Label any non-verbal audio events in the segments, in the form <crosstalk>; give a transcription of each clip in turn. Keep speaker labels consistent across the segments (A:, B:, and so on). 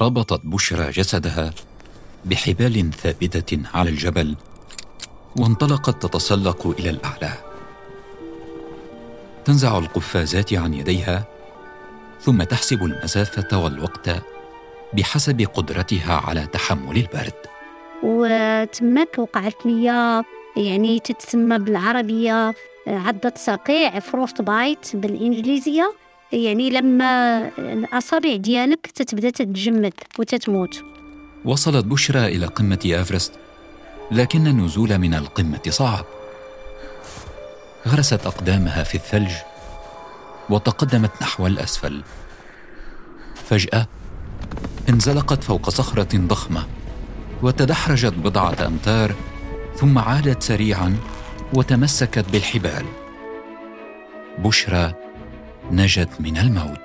A: ربطت بشرى جسدها بحبال ثابتة على الجبل وانطلقت تتسلق إلى الأعلى. تنزع القفازات عن يديها ثم تحسب المسافة والوقت بحسب قدرتها على تحمل البرد.
B: وتماك وقعت لي يعني تتسمى بالعربية عضة صقيع فروست بايت بالإنجليزية؟ يعني لما الأصابع ديالك تتبدأ تتجمد وتتموت.
A: وصلت بشرى إلى قمة إيفرست لكن النزول من القمة صعب. غرست أقدامها في الثلج وتقدمت نحو الأسفل. فجأة انزلقت فوق صخرة ضخمة وتدحرجت بضعة أمتار ثم عادت سريعا وتمسكت بالحبال. بشرى نجت من الموت.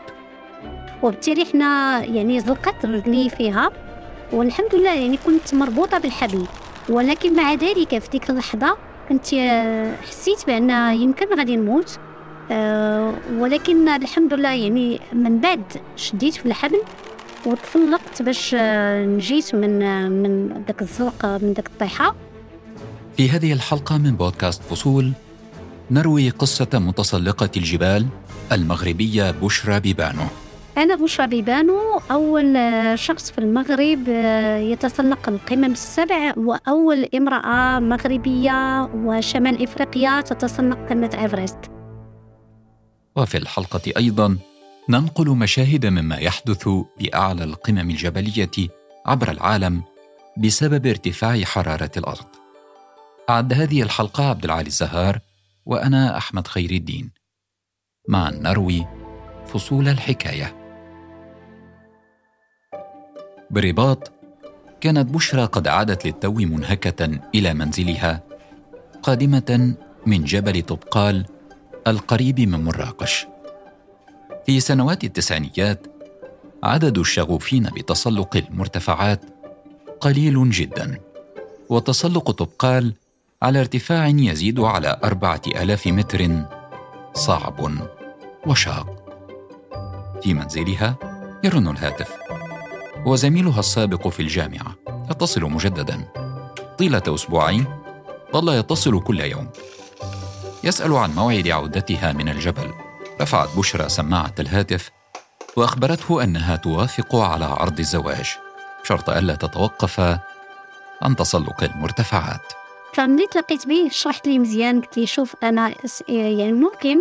B: وبالتالي إحنا يعني زلقت رجلي فيها والحمد لله يعني كنت مربوطة بالحبل ولكن مع ذلك في ديك اللحظة كنت حسيت بأن يمكن غادي نموت. أه ولكن الحمد لله يعني من بعد شديت في الحبل وتفلقت باش نجيت من من داك الزلق من داك الطيحة.
A: في هذه الحلقة من بودكاست فصول نروي قصة متسلقة الجبال المغربية بشرى بيبانو.
B: أنا بشرى بيبانو أول شخص في المغرب يتسلق القمم السبع وأول امرأة مغربية وشمال إفريقيا تتسلق قمة إيفرست.
A: وفي الحلقة أيضا ننقل مشاهد مما يحدث بأعلى القمم الجبلية عبر العالم بسبب ارتفاع حرارة الأرض. أعد هذه الحلقة عبد العالي الزهار وأنا أحمد خير الدين. معا نروي فصول الحكاية. بالرباط كانت بشرى قد عادت للتو منهكة إلى منزلها قادمة من جبل طبقال القريب من مراكش في سنوات التسعينيات عدد الشغوفين بتسلق المرتفعات قليل جدا وتسلق طبقال على ارتفاع يزيد على أربعة آلاف متر صعب وشاق. في منزلها يرن الهاتف. وزميلها السابق في الجامعة. يتصل مجددا. طيلة أسبوعين. ظل يتصل كل يوم. يسأل عن موعد عودتها من الجبل. رفعت بشرى سماعة الهاتف. وأخبرته أنها توافق على عرض الزواج. شرط ألا تتوقف عن تسلق المرتفعات.
B: فملي تلاقيت به شرحت لي مزيان قلت لي شوف أنا يعني ممكن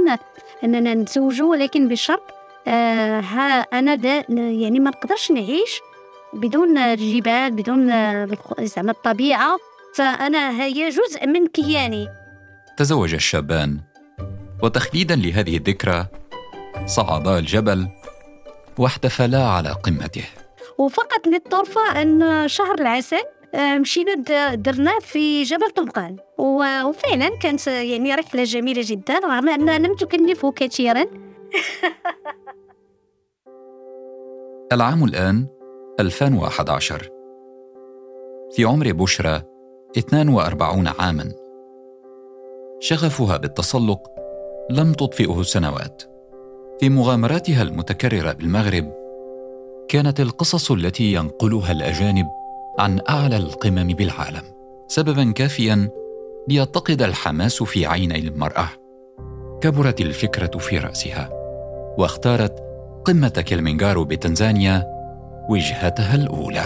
B: أننا نتزوجوا ولكن بشرط آه ها أنا دا يعني ما نقدرش نعيش بدون الجبال بدون زعما الطبيعة فأنا هي جزء من كياني.
A: تزوج الشابان. وتخليدا لهذه الذكرى صعدا الجبل واحتفلا على قمته.
B: وفقط للطرفة أن شهر العسل مشينا درنا في جبل طبقان. وفعلا كانت يعني رحلة جميلة جدا. رغم أنها لم تكلفه كثيرا. <laughs>
A: العام الآن 2011 في عمر بشرى 42 عاما. شغفها بالتسلق لم تطفئه سنوات. في مغامراتها المتكررة بالمغرب كانت القصص التي ينقلها الأجانب عن أعلى القمم بالعالم سببا كافيا ليتقد الحماس في عيني المرأة. كبرت الفكرة في رأسها واختارت قمة كلمنجارو بتنزانيا وجهتها الأولى.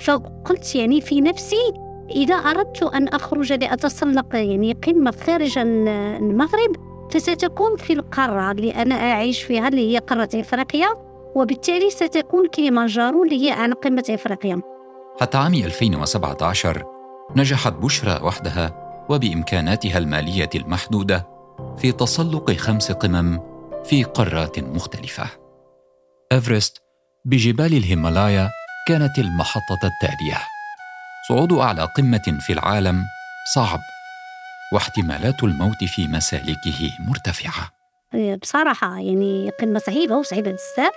B: فقلت يعني في نفسي إذا أردت أن أخرج لأتسلق يعني قمة خارج المغرب فستكون في القارة اللي أنا أعيش فيها اللي هي قارة إفريقيا وبالتالي ستكون كليمانجارو اللي هي عن قمة إفريقيا.
A: حتى عام 2017 نجحت بشرى وحدها وبإمكاناتها المالية المحدودة في تسلق خمس قمم في قارات مختلفة. إيفرست بجبال الهيمالايا كانت المحطة التالية. صعود أعلى قمة في العالم صعب واحتمالات الموت في مسالكه مرتفعة.
B: بصراحة يعني قمة صعيبه وصعيبه بزاف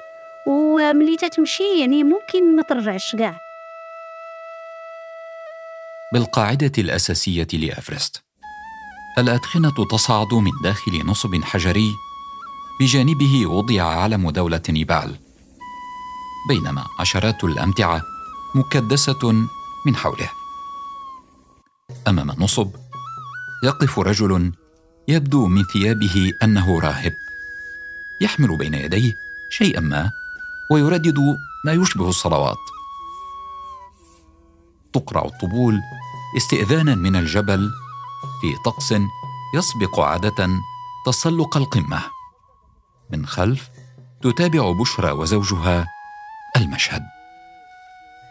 B: وملي تتمشي يعني ممكن ما ترجعش كاع.
A: بالقاعدة الأساسية لإفرست الأدخنة تصعد من داخل نصب حجري بجانبه وضع علم دولة نيبال. بينما عشرات الأمتعة مكدسة من حوله. أمام النصب يقف رجل يبدو من ثيابه أنه راهب. يحمل بين يديه شيئا ما ويردد ما يشبه الصلوات. تقرع الطبول استئذانا من الجبل في طقس يسبق عادة تسلق القمة. من خلف تتابع بشرى وزوجها المشهد.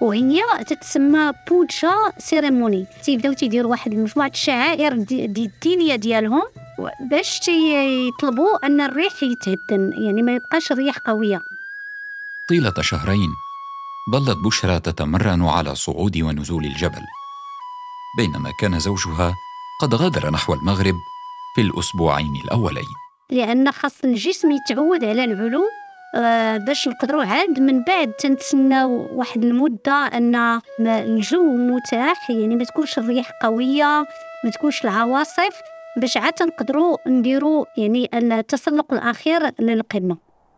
B: وهي تتسمى بوتشا سيريموني؟ تيبداو تيديروا واحد مجموعه الشعائر الدينية ديالهم باش يطلبوا أن الريح يتهدن يعني ما يبقاش الرياح قوية.
A: طيلة شهرين ظلت بشرى تتمرن على صعود ونزول الجبل. بينما كان زوجها قد غادر نحو المغرب في الأسبوعين الأولين.
B: لأن خاص الجسم يتعود على العلو آه، باش نقدروا عاد من بعد تنتسناو واحد المدة أن الجو متاح يعني ما تكونش الرياح قوية ما تكونش العواصف باش عاد نقدروا نديروا يعني التسلق الأخير للقمة.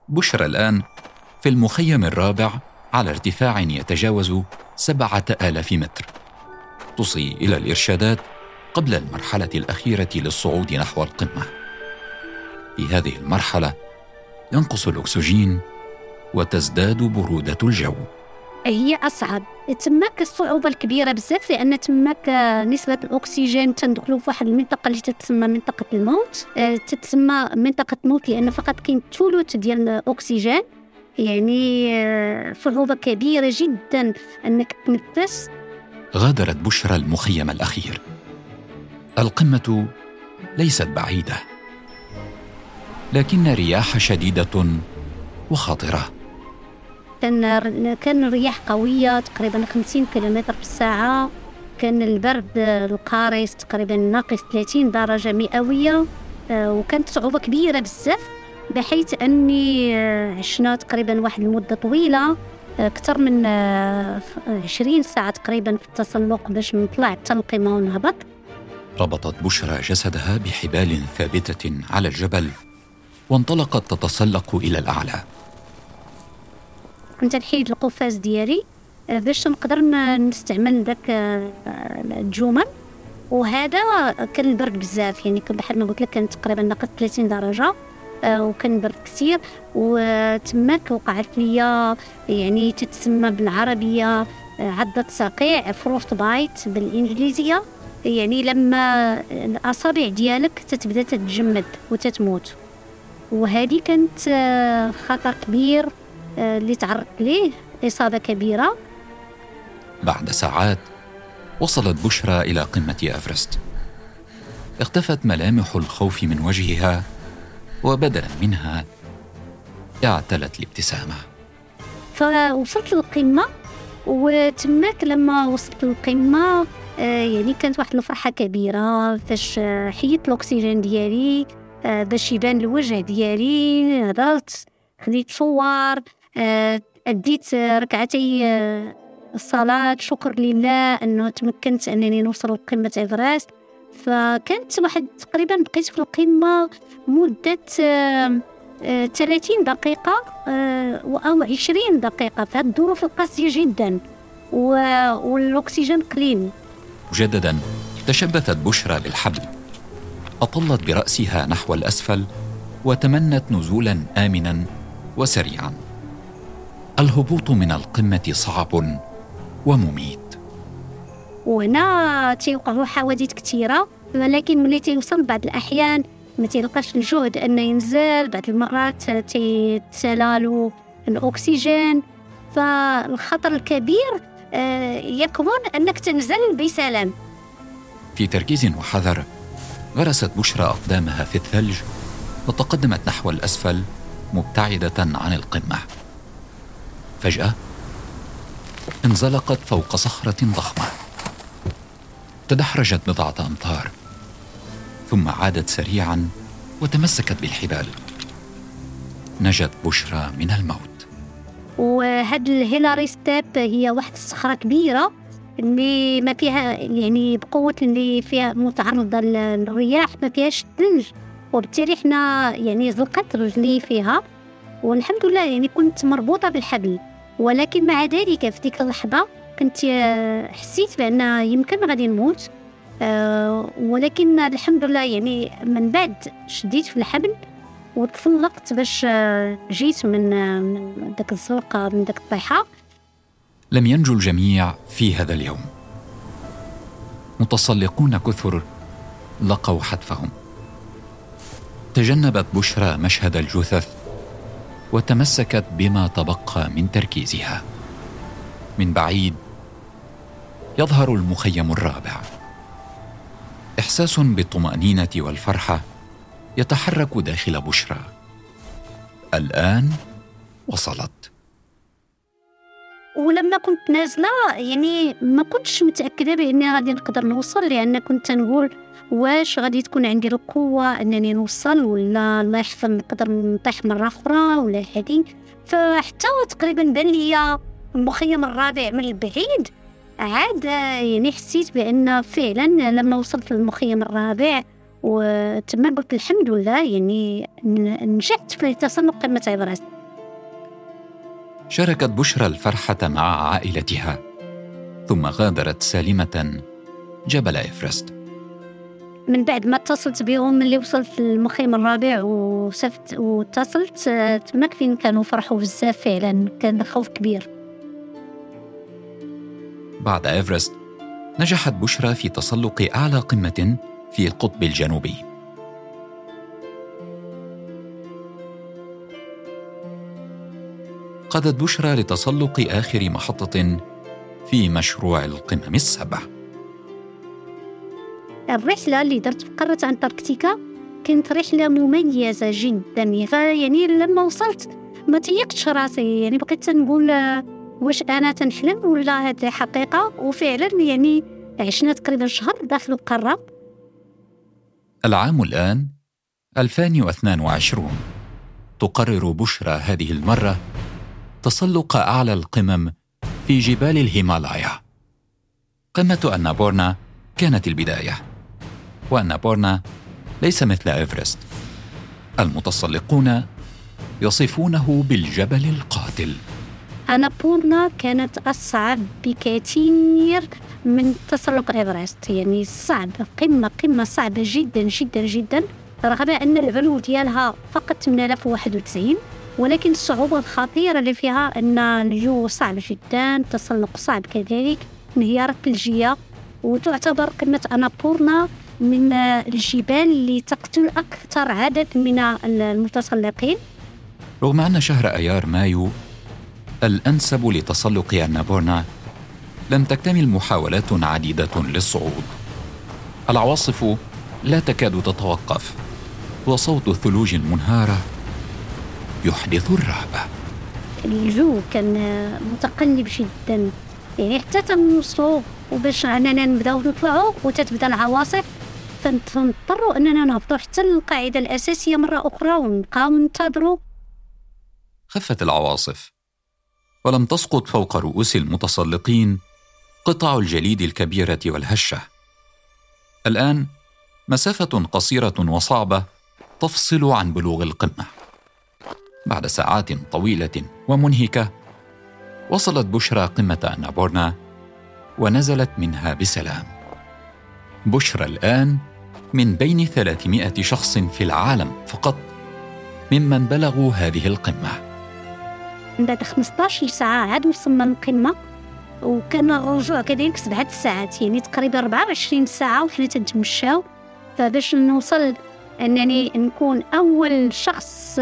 A: بشرى الآن في المخيم الرابع على ارتفاع يتجاوز سبعة آلاف متر. تصي إلى الإرشادات قبل المرحلة الأخيرة للصعود نحو القمة. في هذه المرحلة ينقص الأكسجين وتزداد برودة الجو.
B: هي أصعب. تماك الصعوبة الكبيرة بزاف لأن تماك نسبة الأكسجين تندخلوا في واحد المنطقة اللي تتسمى منطقة الموت. آه، تتسمى منطقة الموت لأن فقط كاين ثلث ديال الأكسجين. يعني آه، صعوبة كبيرة جدا أنك تنفس
A: غادرت بشرى المخيم الأخير. القمة ليست بعيدة. لكن رياح شديدة وخطرة.
B: كان كان الرياح قوية تقريبا 50 كيلومتر في الساعة كان البرد القارس تقريبا ناقص 30 درجة مئوية. آه، وكانت صعوبة كبيرة بزاف. بحيث أني آه، عشنا تقريبا واحد المدة طويلة آه، أكثر من عشرين ساعة تقريبا في التسلق باش نطلع حتى القمة ونهبط
A: ربطت بشرى جسدها بحبال ثابتة على الجبل وانطلقت تتسلق إلى الأعلى.
B: كنت نحيد القفاز ديالي آه، باش نقدر نستعمل داك آه، الجمل. وهذا كان البرد بزاف يعني بحال ما قلت لك كان تقريبا ناقص 30 درجة. آه، وكان برد كثير وتماك وقعت ليا يعني تتسمى بالعربية عضة صقيع فروست بايت بالإنجليزية. يعني لما الأصابع ديالك تتبدأ تتجمد وتتموت. وهذه كانت خطر كبير اللي تعرضت ليه إصابة كبيرة.
A: بعد ساعات وصلت بشرى إلى قمة أفرست اختفت ملامح الخوف من وجهها. وبدلا منها اعتلت الابتسامة.
B: فوصلت للقمة وتماك لما وصلت للقمة آه، يعني كانت واحد الفرحة كبيرة فاش حيدت الأكسجين ديالي آه، باش يبان الوجه ديالي هضرت خديت صور آه، أديت ركعتي الصلاة شكر لله أنه تمكنت أنني نوصل لقمة إيفرست فكانت واحد تقريبا بقيت في القمة مدة ثلاثين دقيقة أو عشرين دقيقة. في هذه الظروف القاسية جدا والأكسجين قليل.
A: مجددا تشبثت بشرى بالحبل. أطلت برأسها نحو الأسفل وتمنت نزولا آمنا وسريعا. الهبوط من القمة صعب ومميت.
B: وهنا تيوقعوا حوادث كثيرة. ولكن ملي تيوصل بعض الأحيان ما تيلقاش الجهد أنه ينزل بعض المرات تيتسالالو الأكسجين. فالخطر الكبير آه، يكمن أنك تنزل بسلام.
A: في تركيز وحذر غرست بشرى أقدامها في الثلج وتقدمت نحو الأسفل مبتعدة عن القمة. فجأة انزلقت فوق صخرة ضخمة. تدحرجت بضعة أمتار ثم عادت سريعا وتمسكت بالحبال. نجت بشرى من الموت.
B: وهاد الهيلاري ستيب هي واحد الصخرة كبيرة اللي ما فيها يعني بقوة اللي فيها متعرضة للرياح ما فيهاش ثلج وبالتالي حنا يعني زلقت رجلي فيها. والحمد لله يعني كنت مربوطة بالحبل. ولكن مع ذلك في ديك اللحظة كنت حسيت بأن يمكن غادي نموت. أه ولكن الحمد لله يعني من بعد شديت في الحبل وتفلقت باش جيت من داك الزرقة من داك الطيحة
A: لم ينجو الجميع في هذا اليوم. متسلقون كثر لقوا حتفهم. تجنبت بشرى مشهد الجثث وتمسكت بما تبقى من تركيزها. من بعيد يظهر المخيم الرابع. إحساس بالطمأنينة والفرحة يتحرك داخل بشرى. الآن وصلت.
B: ولما كنت نازلة يعني ما كنتش متأكدة بأني غادي نقدر نوصل لأن كنت نقول واش غادي تكون عندي القوة أنني نوصل ولا الله يحفظ نقدر نطيح مرة أخرى ولا هذه فحتى تقريبا بان لي المخيم الرابع من البعيد عاد يعني حسيت بأن فعلا لما وصلت للمخيم الرابع وتما قلت الحمد لله يعني نجحت في تسلق قمه ايفرست
A: شاركت بشرى الفرحة مع عائلتها ثم غادرت سالمة جبل إيفرست
B: من بعد ما اتصلت بهم اللي وصلت للمخيم الرابع وسفت واتصلت تماك فين كانوا فرحوا بزاف فعلا كان خوف كبير.
A: بعد إيفرست نجحت بشرى في تسلق أعلى قمة في القطب الجنوبي. قادت بشرى لتسلق آخر محطة في مشروع القمم السبع.
B: الرحلة اللي درت في قارة أنتاركتيكا كانت رحلة مميزة جدا يعني لما وصلت ما تيقتش راسي يعني بقيت نقول واش أنا تنحلم ولا هذه حقيقة؟ وفعلا يعني عشنا تقريبا شهر داخل القارة.
A: العام الآن 2022 تقرر بشرى هذه المرة تسلق أعلى القمم في جبال الهيمالايا. قمة أنابورنا كانت البداية وأنابورنا ليس مثل إيفرست. المتسلقون يصفونه بالجبل القاتل.
B: أنابورنا كانت أصعب بكثير من تسلق إيفرست يعني صعب قمة قمة صعبة جدا جدا جدا رغم أن العلو ديالها فقط 8091 ولكن الصعوبة الخطيرة اللي فيها أن الجو صعب جدا التسلق صعب كذلك انهيارات ثلجية وتعتبر قمة أنابورنا من الجبال اللي تقتل أكثر عدد من المتسلقين.
A: رغم أن شهر أيار مايو الأنسب لتسلق أنابورنا لم تكتمل محاولات عديدة للصعود. العواصف لا تكاد تتوقف وصوت الثلوج المنهاره يحدث الرهبة
B: الجو كان متقلب جدا يعني حتى تنوصلوا وباش أننا نبداو نطلعوا وتتبدا العواصف. فنضطروا أننا نهبطوا حتى للقاعدة الأساسية مرة أخرى ونبقاو ننتظروا.
A: خفت العواصف. ولم تسقط فوق رؤوس المتسلقين قطع الجليد الكبيرة والهشة. الآن مسافة قصيرة وصعبة تفصل عن بلوغ القمة. بعد ساعات طويلة ومنهكة وصلت بشرى قمة انابورنا ونزلت منها بسلام. بشرى الآن من بين 300 شخص في العالم فقط ممن بلغوا هذه القمة.
B: بعد 15 ساعة عاد وصلنا للقمه وكان الرجوع كذلك سبعة ساعات يعني تقريبا 24 ساعة وحنا تنتمشاو فباش نوصل أنني نكون أول شخص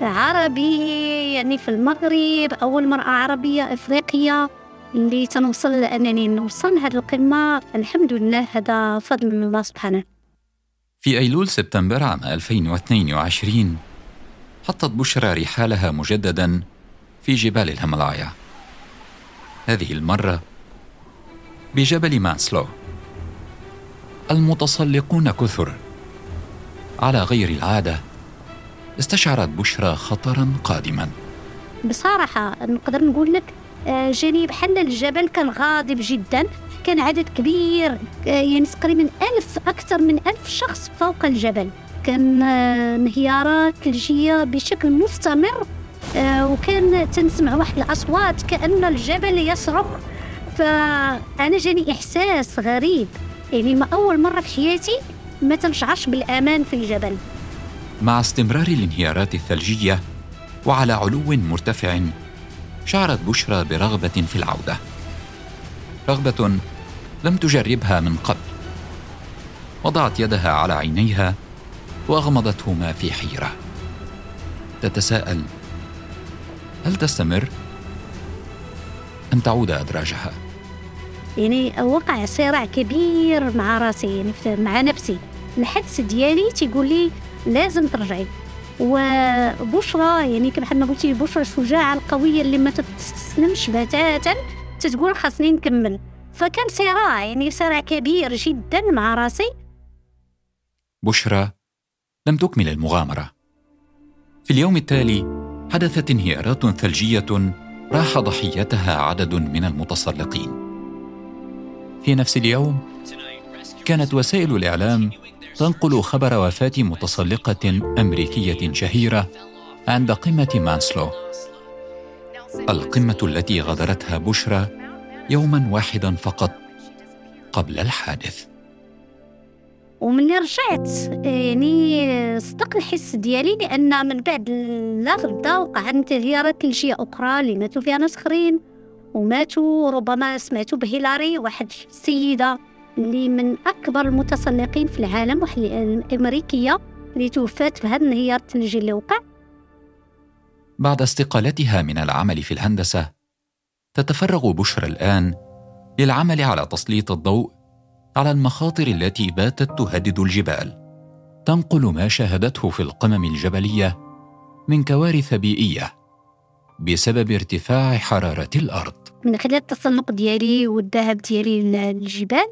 B: عربي يعني في المغرب أول مرأة عربية إفريقية اللي تنوصل لأنني نوصل هذه القمة. الحمد لله هذا فضل من الله سبحانه.
A: في أيلول سبتمبر عام 2022 حطت بشرى رحالها مجددا في جبال الهيمالايا. هذه المرة بجبل ماسلو. المتسلقون كثر. على غير العادة استشعرت بشرى خطرا قادما.
B: بصراحة نقدر نقول لك آه، جاني بحال الجبل كان غاضب جدا. كان عدد كبير آه، يعني تقريبا ألف أكثر من ألف شخص فوق الجبل. كان آه، انهيارات ثلجية بشكل مستمر. وكان تنسمع واحد الأصوات كأن الجبل يصرخ. فأنا جاني إحساس غريب. يعني ما أول مرة في حياتي ما تنشعرش بالأمان في الجبل.
A: مع استمرار الانهيارات الثلجية وعلى علو مرتفع شعرت بشرى برغبة في العودة. رغبة لم تجربها من قبل. وضعت يدها على عينيها واغمضتهما في حيرة. تتساءل هل تستمر ام تعود أدراجها؟
B: يعني وقع صراع كبير مع راسي يعني مع نفسي. الحدس ديالي تيقول لي لازم ترجعي. وبشرى يعني كما ما قلتي بشرى الشجاعة القوية اللي ما تستسلمش بتاتا تتقول خاصني نكمل. فكان صراع يعني صراع كبير جدا مع راسي.
A: بشرى لم تكمل المغامرة. في اليوم التالي حدثت انهيارات ثلجية راح ضحيتها عدد من المتسلقين. في نفس اليوم كانت وسائل الإعلام تنقل خبر وفاة متسلقة أمريكية شهيرة عند قمة مانسلو. القمة التي غادرتها بشرى يوما واحدا فقط قبل الحادث.
B: ومن رجعت يعني صدق الحس ديالي لأن من بعد لا غدا وقع تغييرات ثلجيه أخرى اللي ماتوا فيها ناس آخرين وماتوا ربما سمعتوا بهيلاري واحد السيدة اللي من أكبر المتسلقين في العالم واحد الأمريكية اللي توفات في هذا الانهيار الثلجي اللي وقع.
A: بعد استقالتها من العمل في الهندسة تتفرغ بشرى الآن للعمل على تسليط الضوء على المخاطر التي باتت تهدد الجبال. تنقل ما شاهدته في القمم الجبلية من كوارث بيئية بسبب ارتفاع حرارة الأرض.
B: من خلال التسلق ديالي والذهاب ديالي للجبال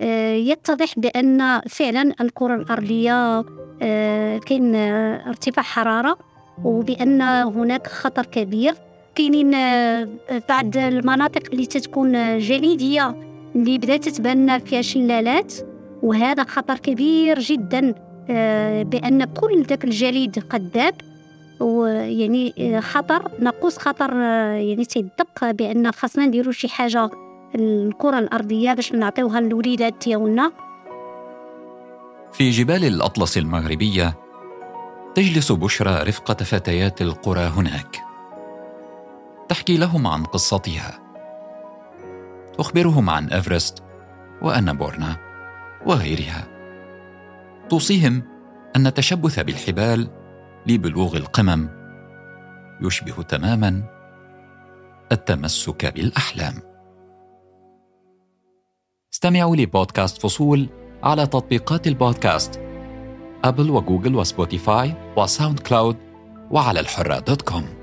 B: آه، يتضح بأن فعلا الكرة الأرضية آه، كاين ارتفاع حرارة وبأن هناك خطر كبير. كاينين آه، بعض المناطق اللي تتكون جليدية. اللي بدأت تتبنى فيها شلالات وهذا خطر كبير جدا آه، بأن كل ذاك الجليد قد ذاب ويعني آه، خطر نقص خطر آه، يعني تيدق بأن خاصنا نديرو شي حاجة الكرة الأرضية باش نعطيوها للوليدات ديالنا.
A: في جبال الأطلس المغربية تجلس بشرى رفقة فتيات القرى هناك. تحكي لهم عن قصتها. تخبرهم عن إيفرست وأنابورنا وغيرها. توصيهم أن التشبث بالحبال لبلوغ القمم يشبه تماما التمسك بالأحلام. استمعوا لبودكاست فصول على تطبيقات البودكاست أبل وجوجل وسبوتيفاي وساوند كلاود وعلى الحرة dot com.